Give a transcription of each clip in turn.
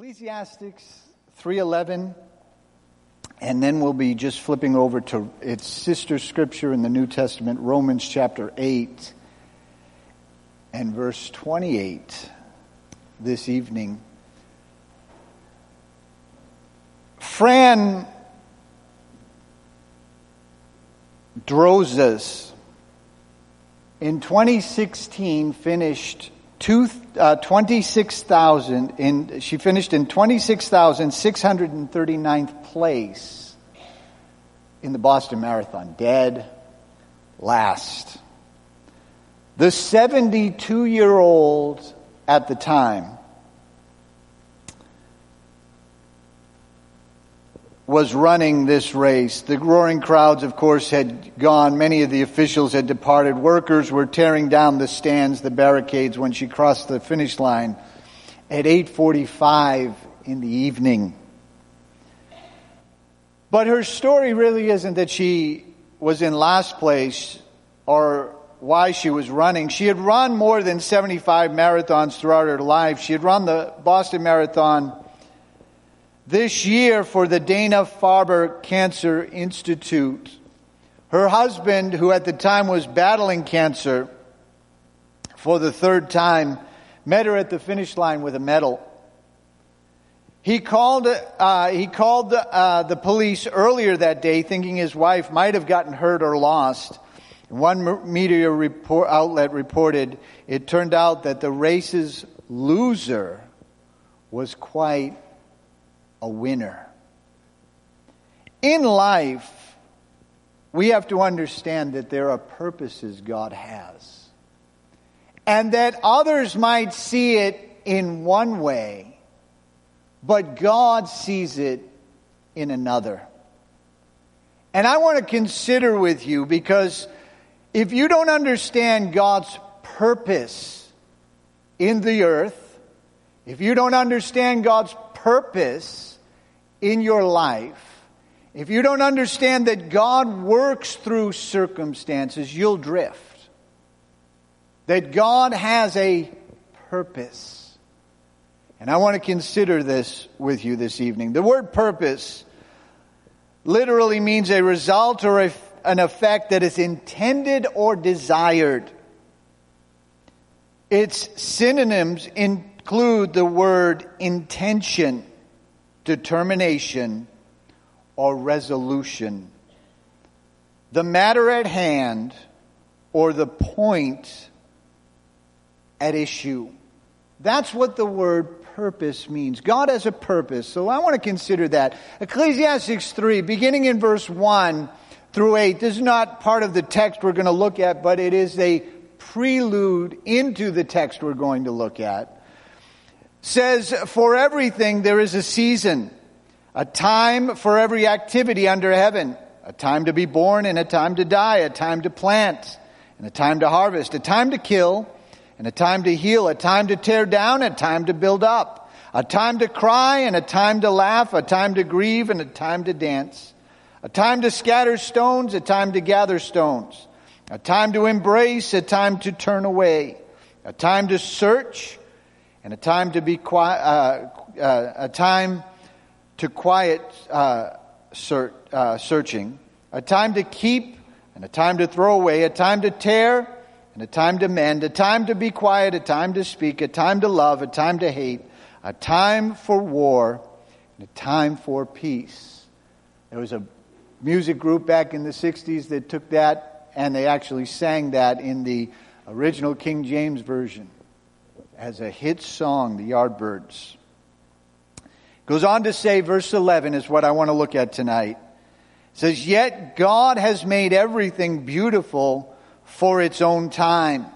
Ecclesiastics 3:11 and then we'll be just flipping over to its sister scripture in the New Testament Romans chapter 8 and verse 28 this evening. Fran Drozes in 2016 finished uh, 26,000 in, she finished in 26,639th place in the Boston Marathon. Dead last. The 72 year old at the time was running this race. The roaring crowds, of course, had gone. Many of the officials had departed. Workers were tearing down the stands, the barricades when she crossed the finish line at 8:45 in the evening. But her story really isn't that she was in last place or why she was running. She had run more than 75 marathons throughout her life. She had run the Boston Marathon this year for the Dana Farber Cancer Institute. Her husband, who at the time was battling cancer for the third time, met her at the finish line with a medal. He called, uh, he called the, uh, the police earlier that day thinking his wife might have gotten hurt or lost. One media report, outlet reported it turned out that the race's loser was quite a winner. In life, we have to understand that there are purposes God has. And that others might see it in one way, but God sees it in another. And I want to consider with you because if you don't understand God's purpose in the earth, if you don't understand God's purpose in your life, if you don't understand that God works through circumstances, you'll drift. That God has a purpose. And I want to consider this with you this evening. The word purpose literally means a result or a, an effect that is intended or desired. Its synonyms include the word intention determination, or resolution. The matter at hand or the point at issue. That's what the word purpose means. God has a purpose. So I want to consider that. Ecclesiastes 3, beginning in verse 1 through 8. This is not part of the text we're going to look at, but it is a prelude into the text we're going to look at says, For everything there is a season, a time for every activity under heaven, a time to be born and a time to die, a time to plant and a time to harvest, a time to kill and a time to heal, a time to tear down, a time to build up, a time to cry and a time to laugh, a time to grieve and a time to dance, a time to scatter stones, a time to gather stones, a time to embrace, a time to turn away, a time to search and a time to be quiet, uh, uh, a time to quiet uh, uh, searching, a time to keep and a time to throw away, a time to tear and a time to mend, a time to be quiet, a time to speak, a time to love, a time to hate, a time for war, and a time for peace. There was a music group back in the 60s that took that and they actually sang that in the original King James Version as a hit song, the Yardbirds. Goes on to say, verse 11 is what I want to look at tonight. It says, Yet God has made everything beautiful for its own time.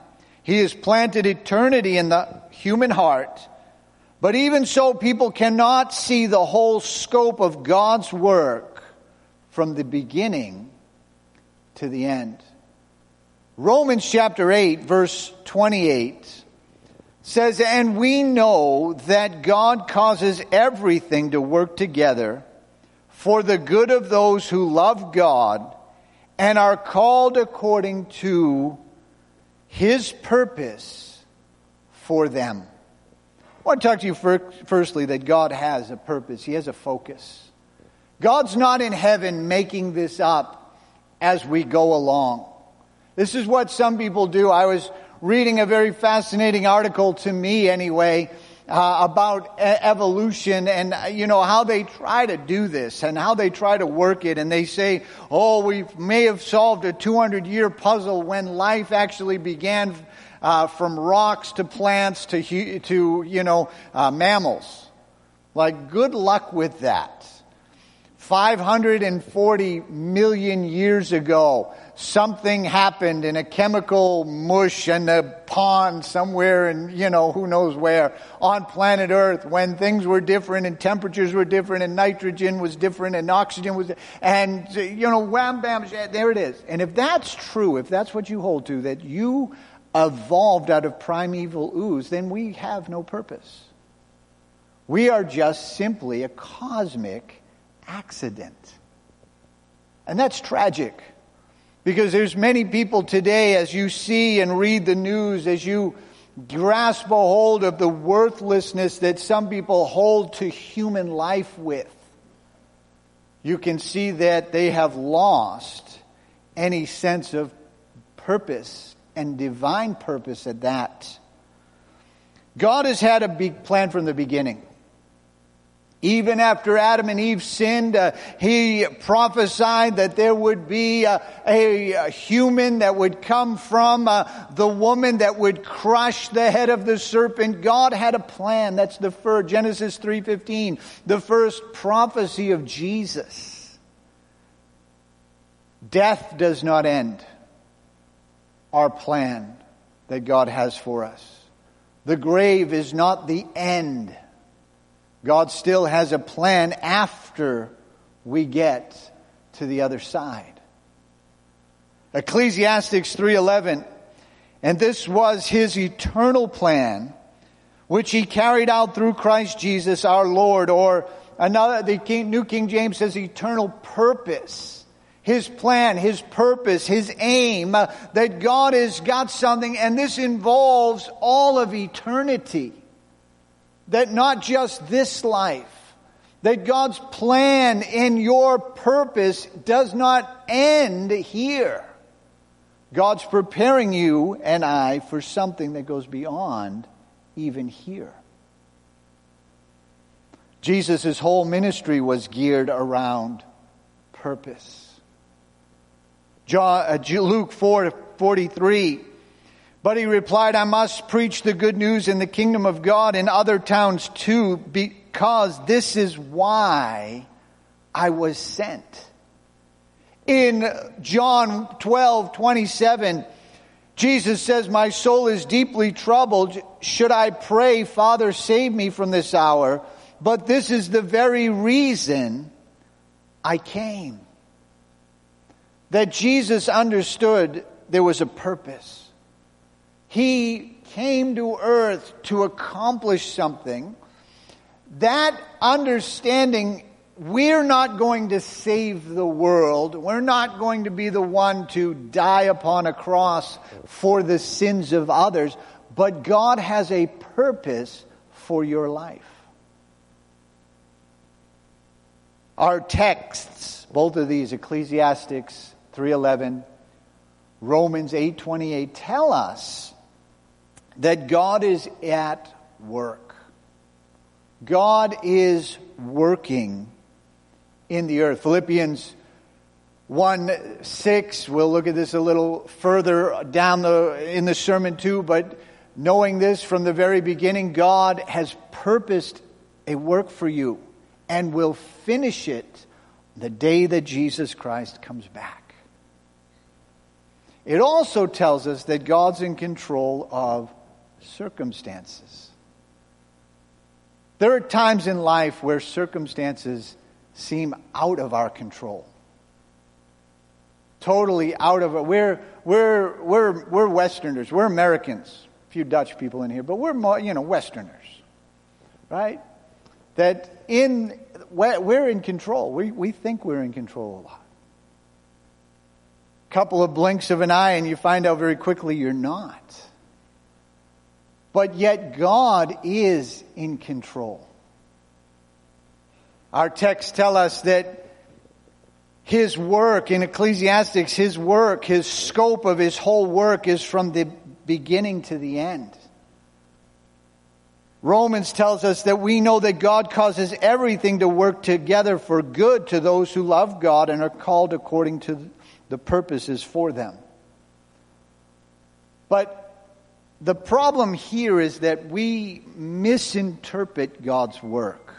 He has planted eternity in the human heart. But even so, people cannot see the whole scope of God's work from the beginning to the end. Romans chapter 8, verse 28 says, And we know that God causes everything to work together for the good of those who love God and are called according to his purpose for them. I want to talk to you firstly that God has a purpose. He has a focus. God's not in heaven making this up as we go along. This is what some people do. I was reading a very fascinating article to me anyway uh, about e- evolution and uh, you know how they try to do this and how they try to work it. And they say oh we may have solved a 200 year puzzle when life actually began uh, from rocks to plants to to you know uh, mammals. Like good luck with that. 540 million years ago, something happened in a chemical mush in a pond somewhere and you know, who knows where on planet Earth when things were different and temperatures were different and nitrogen was different and oxygen was, and, you know, wham bam, there it is. And if that's true, if that's what you hold to, that you evolved out of primeval ooze, then we have no purpose. We are just simply a cosmic accident. And that's tragic because there's many people today as you see and read the news, as you grasp a hold of the worthlessness that some people hold to human life with, you can see that they have lost any sense of purpose and divine purpose at that. God has had a big plan from the beginning. Even after Adam and Eve sinned, uh, he prophesied that there would be uh, a, a, human that would come from uh, the woman that would crush the head of the serpent. God had a plan. That's the first, Genesis 3.15, the first prophecy of Jesus. Death does not end our plan that God has for us. The grave is not the end God still has a plan after we get to the other side. Ecclesiastes 3:11 and this was his eternal plan which he carried out through Christ Jesus our Lord or another the King, New King James says eternal purpose his plan, his purpose, his aim, uh, that God has got something, and this involves all of eternity. That not just this life, that God's plan and your purpose does not end here. God's preparing you and I for something that goes beyond even here. Jesus' whole ministry was geared around purpose. John, uh, Luke 4 43 but he replied, I must preach the good news in the kingdom of God in other towns too, because this is why I was sent. In John 12, 27, Jesus says, My soul is deeply troubled. Should I pray, Father, save me from this hour? But this is the very reason I came. That Jesus understood there was a purpose. He came to earth to accomplish something. That understanding, we're not going to save the world. We're not going to be the one to die upon a cross for the sins of others. But God has a purpose for your life. Our texts, both of these, Ecclesiastics 3.11, Romans 8.28, tell us that God is at work. God is working in the earth. Philippians 1 6, we'll look at this a little further down the, in the sermon too, but knowing this from the very beginning, God has purposed a work for you and will finish it the day that Jesus Christ comes back. It also tells us that God's in control of circumstances. There are times in life where circumstances seem out of our control. Totally out of it. We're, we're, we're, we're Westerners. We're Americans. A few Dutch people in here, but we're, more, you know, Westerners. Right? That in, we're in control. We, we think we're in control a lot. Couple of blinks of an eye and you find out very quickly you're not. But yet God is in control. Our texts tell us that his work in Ecclesiastics, his work, his scope of his whole work is from the beginning to the end. Romans tells us that we know that God causes everything to work together for good to those who love God and are called according to the purposes for them. But the problem here is that we misinterpret God's work.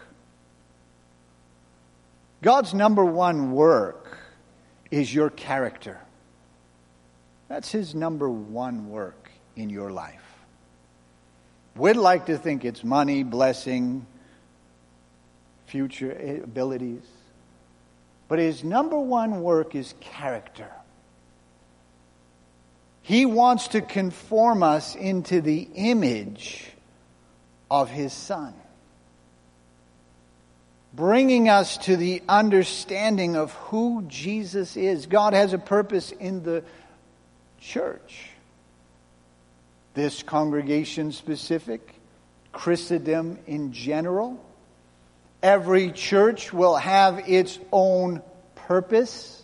God's number one work is your character. That's his number one work in your life. We'd like to think it's money, blessing, future eh, abilities. But his number one work is character. He wants to conform us into the image of his son, bringing us to the understanding of who Jesus is. God has a purpose in the church this congregation specific, Christendom in general. Every church will have its own purpose.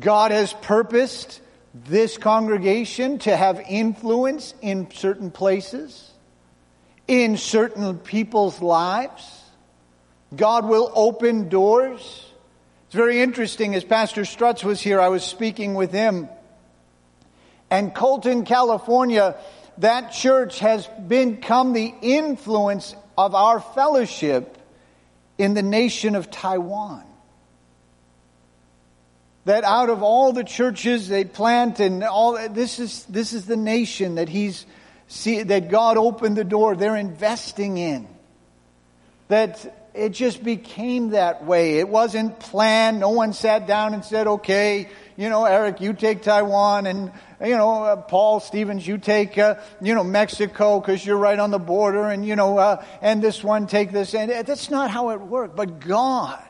God has purposed this congregation to have influence in certain places, in certain people's lives. God will open doors. It's very interesting. As Pastor Strutz was here, I was speaking with him and Colton, California, that church has become the influence of our fellowship in the nation of Taiwan. That out of all the churches they plant and all this is this is the nation that he's see that God opened the door they're investing in. That it just became that way. It wasn't planned. No one sat down and said, "Okay, you know, Eric, you take Taiwan and you know, uh, Paul Stevens, you take, uh, you know, Mexico because you're right on the border, and you know, uh, and this one take this, and that's not how it worked. But God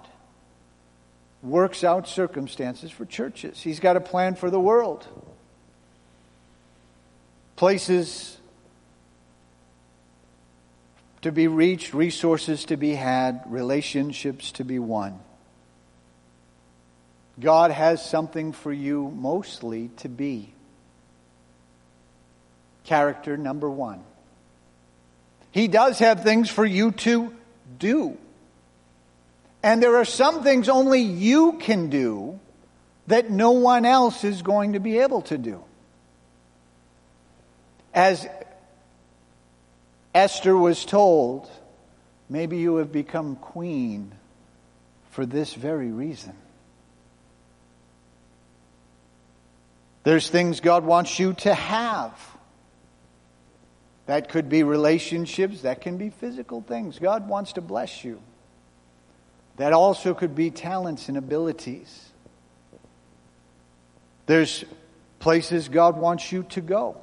works out circumstances for churches. He's got a plan for the world. Places to be reached, resources to be had, relationships to be won. God has something for you mostly to be. Character number one. He does have things for you to do. And there are some things only you can do that no one else is going to be able to do. As Esther was told, maybe you have become queen for this very reason. There's things God wants you to have. That could be relationships, that can be physical things. God wants to bless you. That also could be talents and abilities. There's places God wants you to go.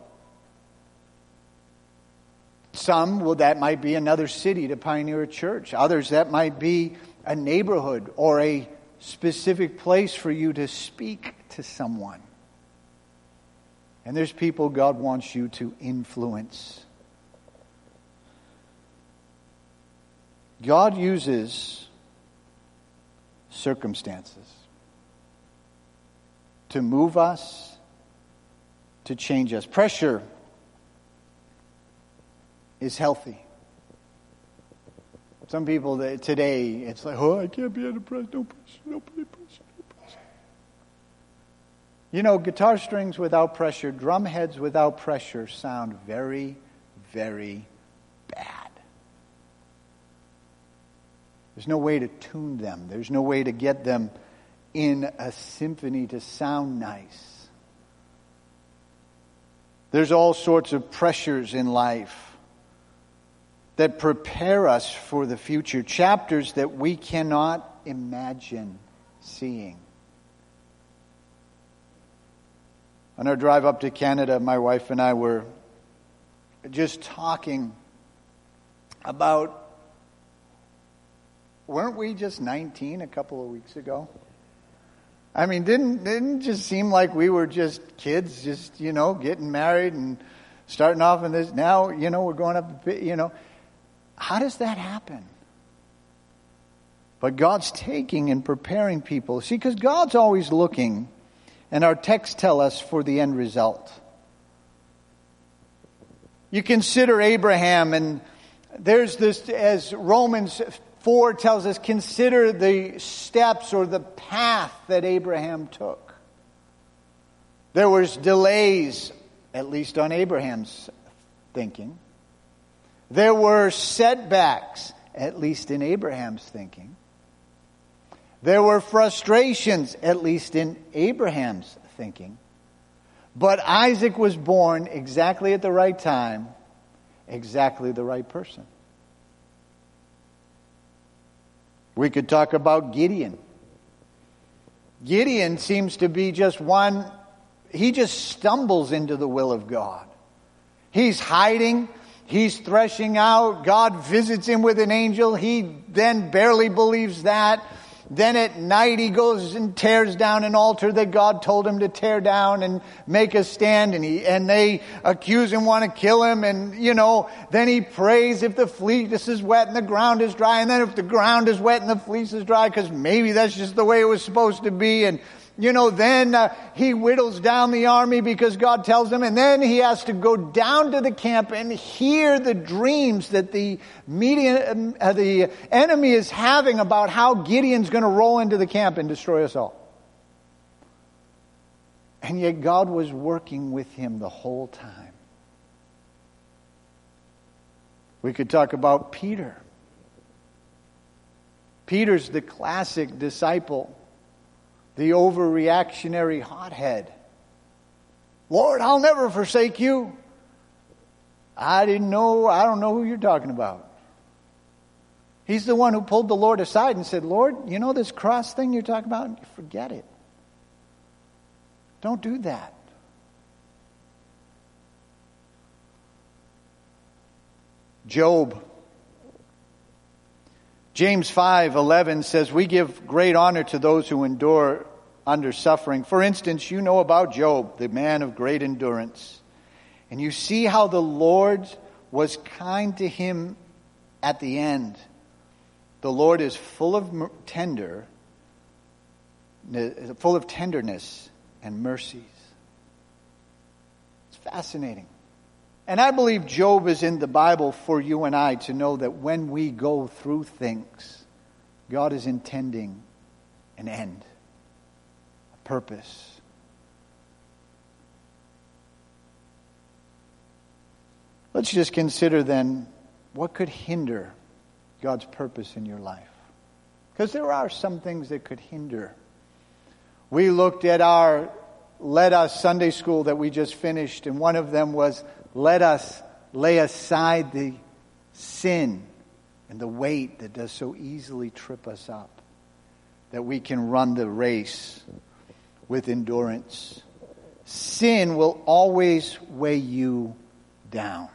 Some, well, that might be another city to pioneer a church. Others, that might be a neighborhood or a specific place for you to speak to someone. And there's people God wants you to influence. God uses circumstances to move us, to change us. Pressure is healthy. Some people today, it's like, oh, I can't be under pressure. No pressure, no pressure, no pressure. You know, guitar strings without pressure, drum heads without pressure sound very, very bad. There's no way to tune them. There's no way to get them in a symphony to sound nice. There's all sorts of pressures in life that prepare us for the future, chapters that we cannot imagine seeing. On our drive up to Canada, my wife and I were just talking about weren't we just 19 a couple of weeks ago? I mean, didn't didn't just seem like we were just kids, just you know, getting married and Starting off in this, now, you know, we're going up, you know. How does that happen? But God's taking and preparing people. See, because God's always looking, and our texts tell us for the end result. You consider Abraham, and there's this, as Romans 4 tells us, consider the steps or the path that Abraham took. There was delays, at least on Abraham's thinking. There were setbacks, at least in Abraham's thinking. There were frustrations, at least in Abraham's thinking. But Isaac was born exactly at the right time, exactly the right person. We could talk about Gideon. Gideon seems to be just one, he just stumbles into the will of God. He's hiding, he's threshing out, God visits him with an angel, he then barely believes that. Then at night he goes and tears down an altar that God told him to tear down and make a stand and he, and they accuse him, want to kill him and, you know, then he prays if the fleece is wet and the ground is dry and then if the ground is wet and the fleece is dry because maybe that's just the way it was supposed to be and you know, then uh, he whittles down the army because God tells him, and then he has to go down to the camp and hear the dreams that the media, um, uh, the enemy is having about how Gideon's going to roll into the camp and destroy us all. And yet God was working with him the whole time. We could talk about Peter. Peter's the classic disciple the overreactionary hothead. Lord, I'll never forsake you. I didn't know, I don't know who you're talking about. He's the one who pulled the Lord aside and said, Lord, you know this cross thing you're talking about? Forget it. Don't do that. Job James 5:11 says we give great honor to those who endure under suffering. For instance, you know about Job, the man of great endurance. And you see how the Lord was kind to him at the end. The Lord is full of tender full of tenderness and mercies. It's fascinating. And I believe Job is in the Bible for you and I to know that when we go through things, God is intending an end, a purpose. Let's just consider then what could hinder God's purpose in your life. Because there are some things that could hinder. We looked at our Let Us Sunday school that we just finished, and one of them was let us lay aside the sin and the weight that does so easily trip us up, that we can run the race with endurance. Sin will always weigh you down,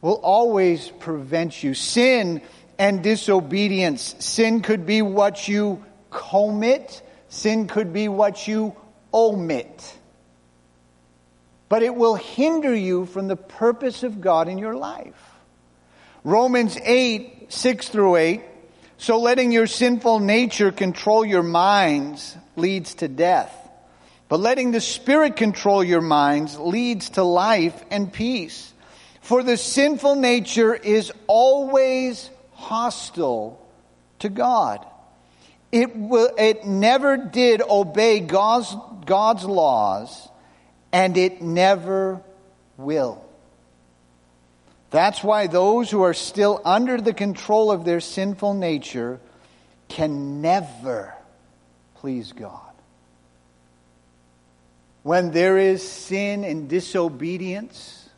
will always prevent you. Sin and disobedience. Sin could be what you commit, sin could be what you omit but it will hinder you from the purpose of God in your life. Romans 8, 6 through 8. So letting your sinful nature control your minds leads to death. But letting the Spirit control your minds leads to life and peace. For the sinful nature is always hostile to God. It, will, it never did obey God's, God's laws and it never will. That's why those who are still under the control of their sinful nature can never please God. When there is sin and disobedience,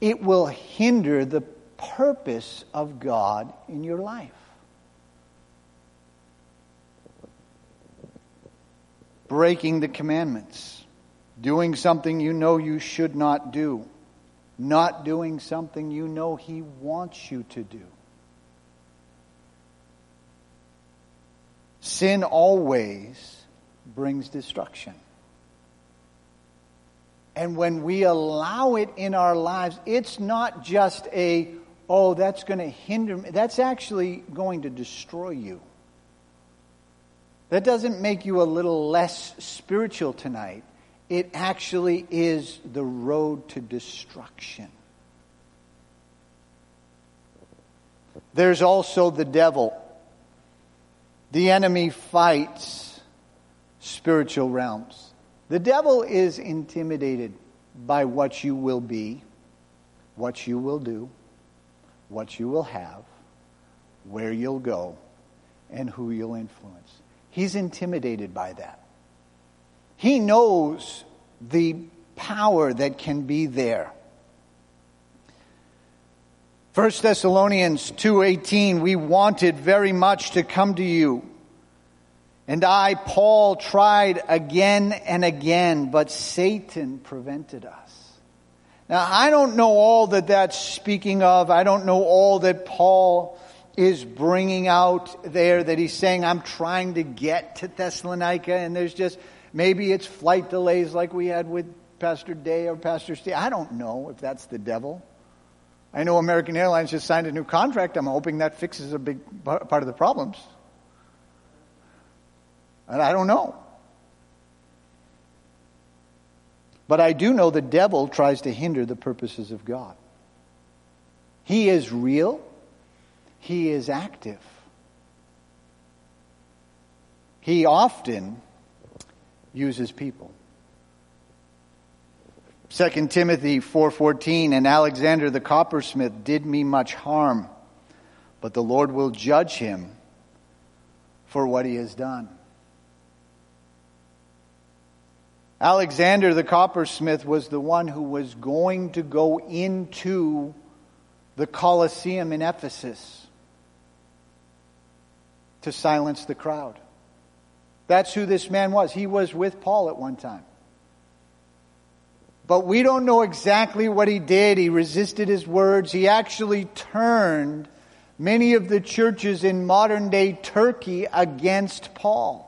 it will hinder the purpose of God in your life. Breaking the commandments doing something you know you should not do, not doing something you know He wants you to do. Sin always brings destruction. And when we allow it in our lives, it's not just a, oh, that's going to hinder me. That's actually going to destroy you. That doesn't make you a little less spiritual tonight. It actually is the road to destruction. There's also the devil. The enemy fights spiritual realms. The devil is intimidated by what you will be, what you will do, what you will have, where you'll go, and who you'll influence. He's intimidated by that. He knows the power that can be there. 1 Thessalonians 2:18 we wanted very much to come to you and I Paul tried again and again but Satan prevented us. Now I don't know all that that's speaking of. I don't know all that Paul is bringing out there that he's saying I'm trying to get to Thessalonica and there's just maybe it's flight delays like we had with Pastor Day or Pastor Steve. I don't know if that's the devil. I know American Airlines just signed a new contract. I'm hoping that fixes a big part of the problems. And I don't know. But I do know the devil tries to hinder the purposes of God. He is real, he is active. He often uses people. 2 Timothy 4:14 and Alexander the coppersmith did me much harm but the Lord will judge him for what he has done. Alexander the coppersmith was the one who was going to go into the Colosseum in Ephesus to silence the crowd. That's who this man was. He was with Paul at one time. But we don't know exactly what he did. He resisted his words. He actually turned many of the churches in modern day Turkey against Paul.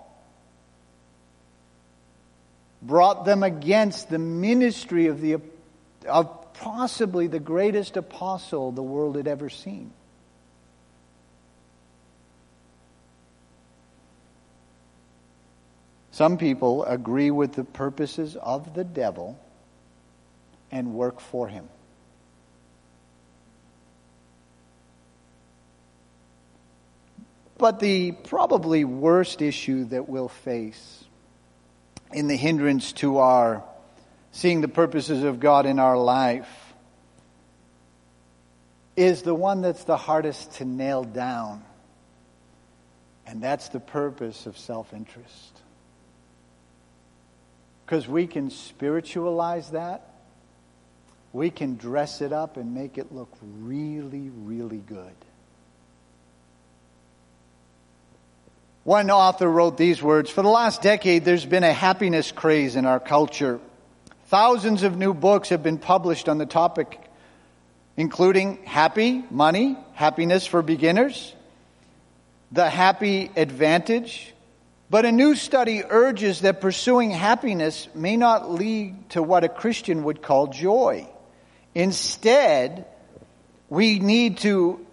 Brought them against the ministry of, the, of possibly the greatest apostle the world had ever seen. Some people agree with the purposes of the devil and work for him. But the probably worst issue that we'll face in the hindrance to our seeing the purposes of God in our life is the one that's the hardest to nail down. And that's the purpose of self interest. Because we can spiritualize that we can dress it up and make it look really, really good. One author wrote these words For the last decade, there's been a happiness craze in our culture. Thousands of new books have been published on the topic, including Happy, Money, Happiness for Beginners, The Happy Advantage. But a new study urges that pursuing happiness may not lead to what a Christian would call joy. Instead, we need to,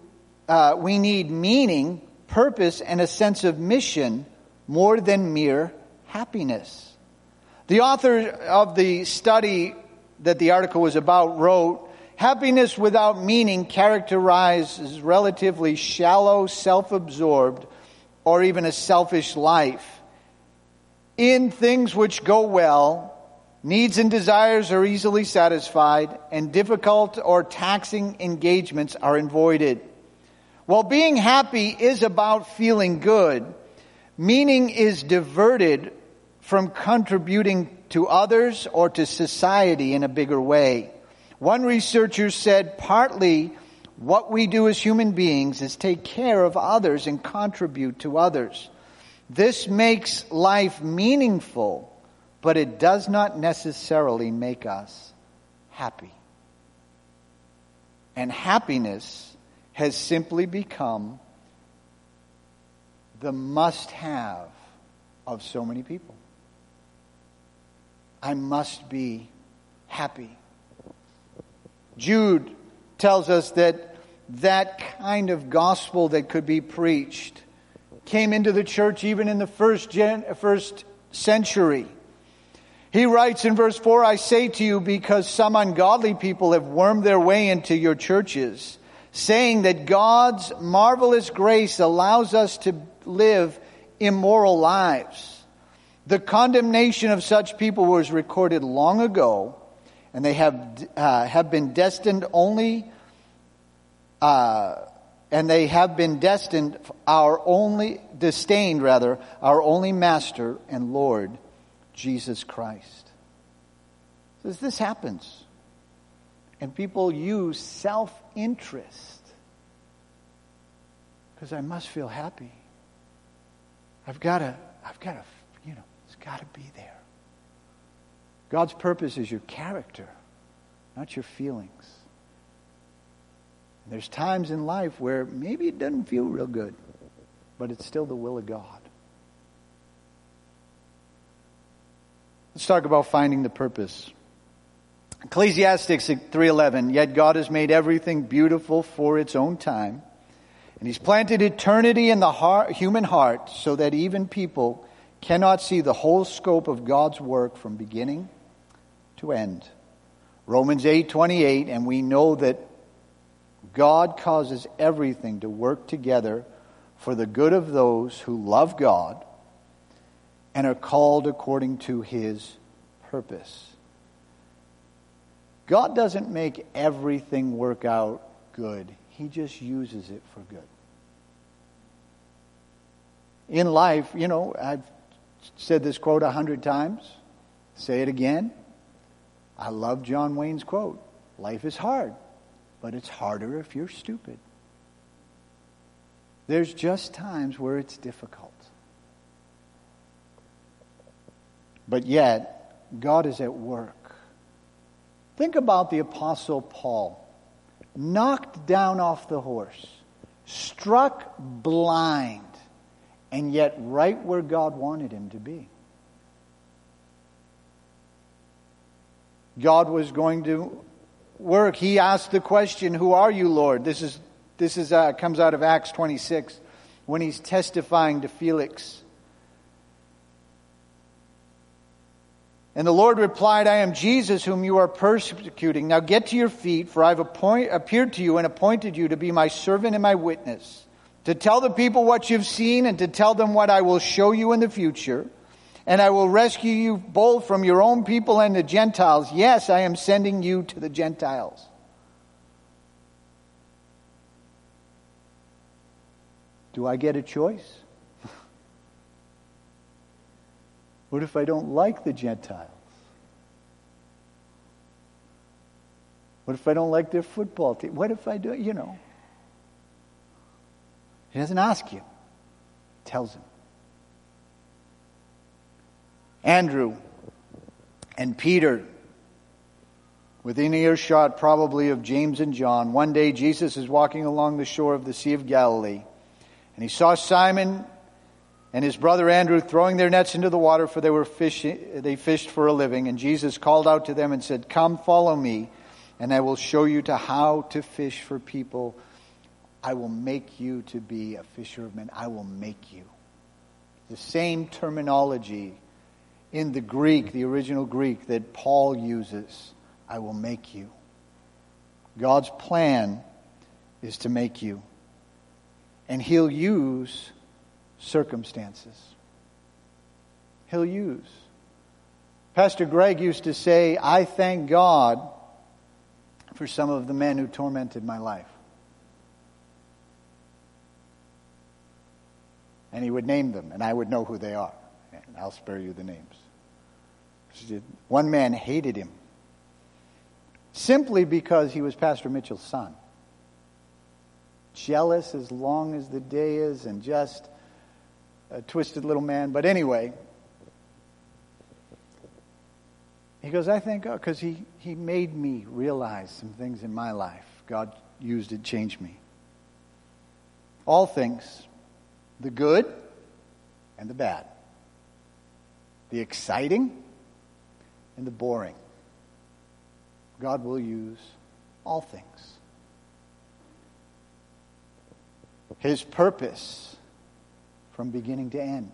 uh, we need meaning, purpose, and a sense of mission more than mere happiness. The author of the study that the article was about wrote, happiness without meaning characterizes relatively shallow, self-absorbed, or even a selfish life. In things which go well, Needs and desires are easily satisfied, and difficult or taxing engagements are avoided. While being happy is about feeling good, meaning is diverted from contributing to others or to society in a bigger way. One researcher said partly what we do as human beings is take care of others and contribute to others. This makes life meaningful but it does not necessarily make us happy. And happiness has simply become the must have of so many people. I must be happy. Jude tells us that that kind of gospel that could be preached came into the church even in the first, gen, first century. He writes in verse 4 I say to you, because some ungodly people have wormed their way into your churches, saying that God's marvelous grace allows us to live immoral lives. The condemnation of such people was recorded long ago, and they have, uh, have been destined only, uh, and they have been destined our only, disdained rather, our only master and Lord, Jesus Christ. Says this happens. And people use self interest because I must feel happy. I've got to, I've got to, you know, it's got to be there. God's purpose is your character, not your feelings. And there's times in life where maybe it doesn't feel real good, but it's still the will of God. Let's talk about finding the purpose. Ecclesiastes 3:11 Yet God has made everything beautiful for its own time and he's planted eternity in the heart, human heart so that even people cannot see the whole scope of God's work from beginning to end. Romans 8:28 and we know that God causes everything to work together for the good of those who love God and are called according to his purpose. God doesn't make everything work out good. He just uses it for good. In life, you know, I've said this quote a hundred times. Say it again. I love John Wayne's quote. Life is hard, but it's harder if you're stupid. There's just times where it's difficult. But yet, God is at work. Think about the Apostle Paul, knocked down off the horse, struck blind, and yet right where God wanted him to be. God was going to work. He asked the question, "Who are you, Lord?" This is this is uh, comes out of Acts 26 when he's testifying to Felix. And the Lord replied, I am Jesus whom you are persecuting. Now get to your feet, for I've appoint, appeared to you and appointed you to be my servant and my witness, to tell the people what you've seen and to tell them what I will show you in the future. And I will rescue you both from your own people and the Gentiles. Yes, I am sending you to the Gentiles. Do I get a choice? What if I don't like the Gentiles? What if I don't like their football team? What if I do, you know? He doesn't ask you, he tells him. Andrew and Peter, within earshot probably of James and John, one day Jesus is walking along the shore of the Sea of Galilee, and he saw Simon and his brother Andrew throwing their nets into the water, for they were fishing, they fished for a living. And Jesus called out to them and said, Come, follow me, and I will show you to how to fish for people. I will make you to be a fisher of men. I will make you. The same terminology in the Greek, the original Greek, that Paul uses. I will make you. God's plan is to make you. And he'll use circumstances. He'll use. Pastor Greg used to say, I thank God for some of the men who tormented my life. And he would name them, and I would know who they are. And I'll spare you the names. One man hated him simply because he was Pastor Mitchell's son. Jealous as long as the day is, and just a twisted little man. But anyway, he goes, I think, because oh, he, he made me realize some things in my life. God used it, changed me. All things, the good and the bad, the exciting and the boring, God will use all things. His purpose from beginning to end.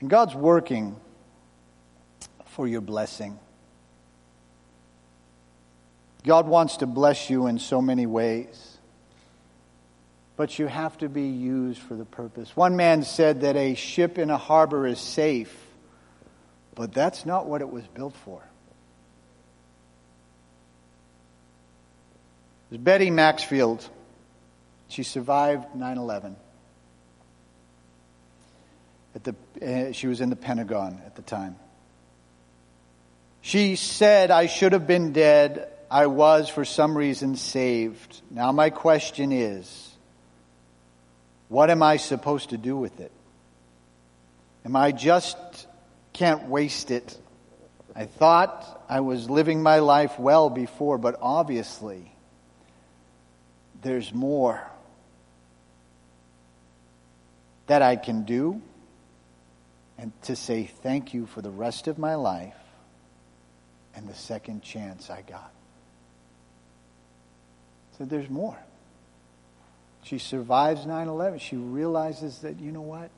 And God's working for your blessing. God wants to bless you in so many ways, but you have to be used for the purpose. One man said that a ship in a harbor is safe, but that's not what it was built for. It was Betty Maxfield. She survived 9 11. At the, uh, she was in the Pentagon at the time. She said, I should have been dead. I was, for some reason, saved. Now, my question is what am I supposed to do with it? Am I just can't waste it? I thought I was living my life well before, but obviously, there's more that I can do and to say thank you for the rest of my life and the second chance I got. So there's more. She survives 9 11. She realizes that, you know what?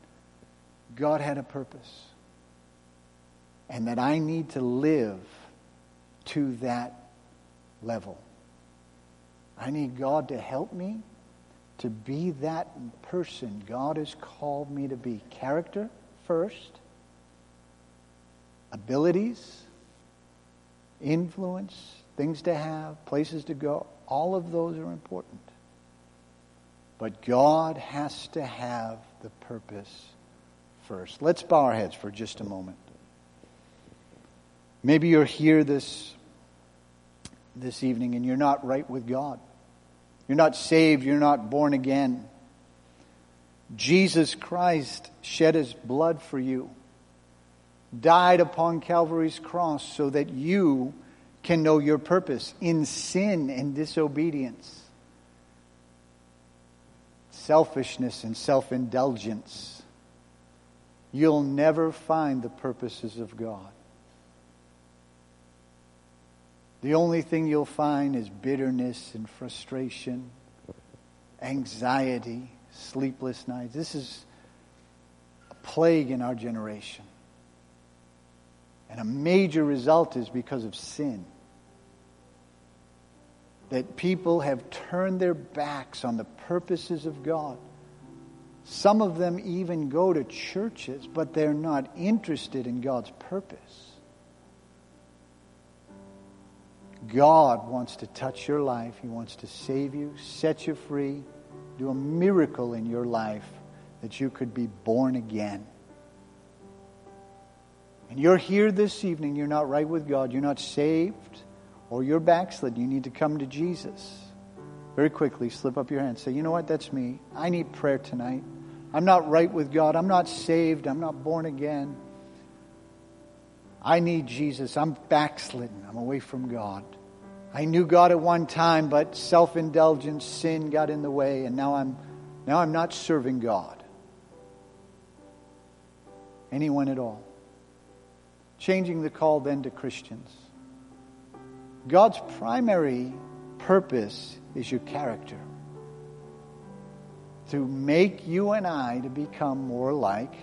God had a purpose. And that I need to live to that level. I need God to help me to be that person God has called me to be. Character first, abilities, influence, things to have, places to go. All of those are important. But God has to have the purpose first. Let's bow our heads for just a moment. Maybe you're here this, this evening and you're not right with God. You're not saved. You're not born again. Jesus Christ shed his blood for you, died upon Calvary's cross so that you can know your purpose in sin and disobedience, selfishness and self indulgence. You'll never find the purposes of God. The only thing you'll find is bitterness and frustration, anxiety, sleepless nights. This is a plague in our generation. And a major result is because of sin. That people have turned their backs on the purposes of God. Some of them even go to churches, but they're not interested in God's purpose. God wants to touch your life. He wants to save you, set you free, do a miracle in your life that you could be born again. And you're here this evening, you're not right with God, you're not saved, or you're backslidden. You need to come to Jesus. Very quickly, slip up your hand. Say, you know what? That's me. I need prayer tonight. I'm not right with God. I'm not saved. I'm not born again. I need Jesus. I'm backslidden. I'm away from God. I knew God at one time, but self-indulgence, sin got in the way, and now I'm now I'm not serving God. Anyone at all. Changing the call then to Christians. God's primary purpose is your character. To make you and I to become more like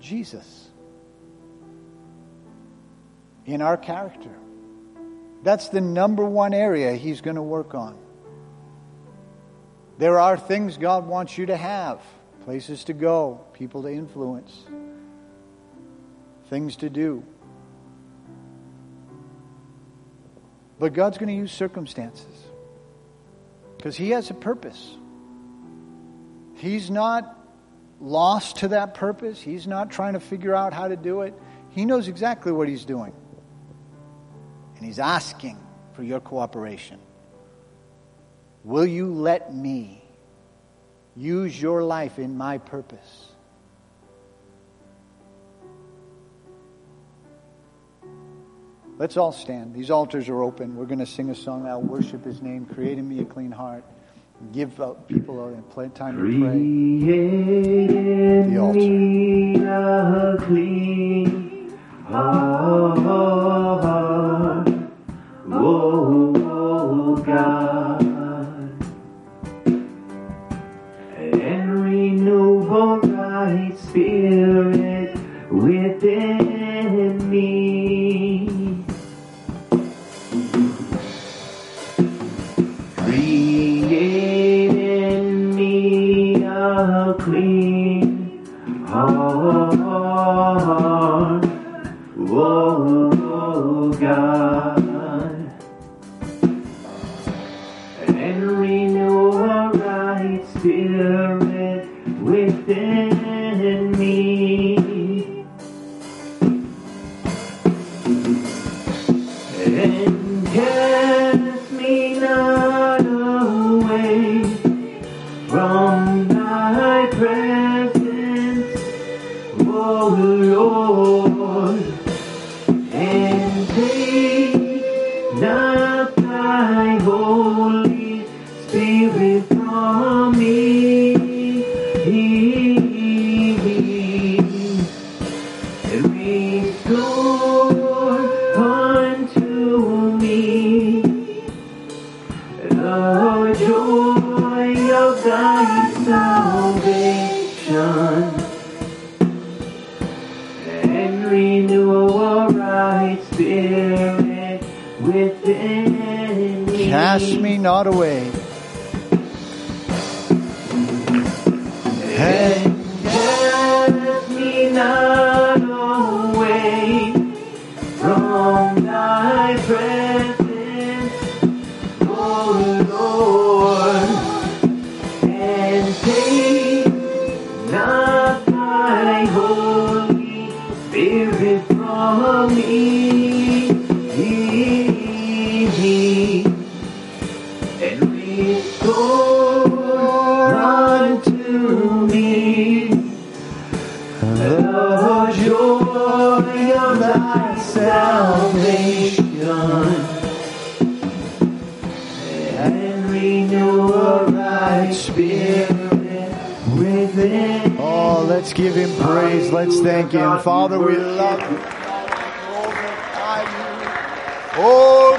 Jesus in our character. That's the number one area He's going to work on. There are things God wants you to have places to go, people to influence, things to do. But God's going to use circumstances because He has a purpose. He's not lost to that purpose, He's not trying to figure out how to do it. He knows exactly what He's doing. And He's asking for your cooperation. Will you let me use your life in my purpose? Let's all stand. These altars are open. We're going to sing a song now. Worship His name. Create in me a clean heart. Give people a time to pray. The altar oh, oh God. And renewal thy spirit within me. Create in me a clean heart. Cast me not away. Hey. Let's give him praise. Let's thank him. Father, we love you. Oh,